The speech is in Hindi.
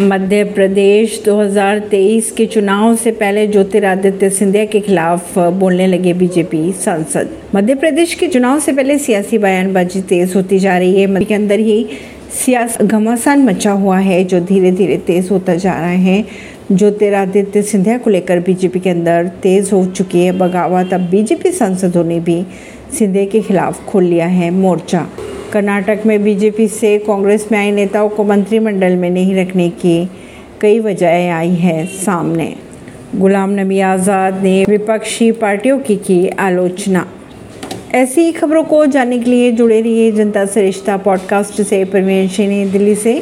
मध्य प्रदेश 2023 के चुनाव से पहले ज्योतिरादित्य सिंधिया के खिलाफ बोलने लगे बीजेपी सांसद। मध्य प्रदेश के चुनाव से पहले सियासी बयानबाजी तेज होती जा रही है। के अंदर ही सियासी घमासान मचा हुआ है, जो धीरे धीरे तेज होता जा रहा है। ज्योतिरादित्य सिंधिया को लेकर बीजेपी के अंदर तेज हो चुकी है बगावत। अब बीजेपी सांसदों ने भी सिंधिया के खिलाफ खोल लिया है मोर्चा। कर्नाटक में बीजेपी से कांग्रेस में आए नेताओं को मंत्रिमंडल में नहीं रखने की कई वजहें आई हैं सामने। गुलाम नबी आज़ाद ने विपक्षी पार्टियों की की आलोचना। ऐसी खबरों को जानने के लिए जुड़े रहिए जनता सरिश्ता रिश्ता पॉडकास्ट से। परवीन दिल्ली से।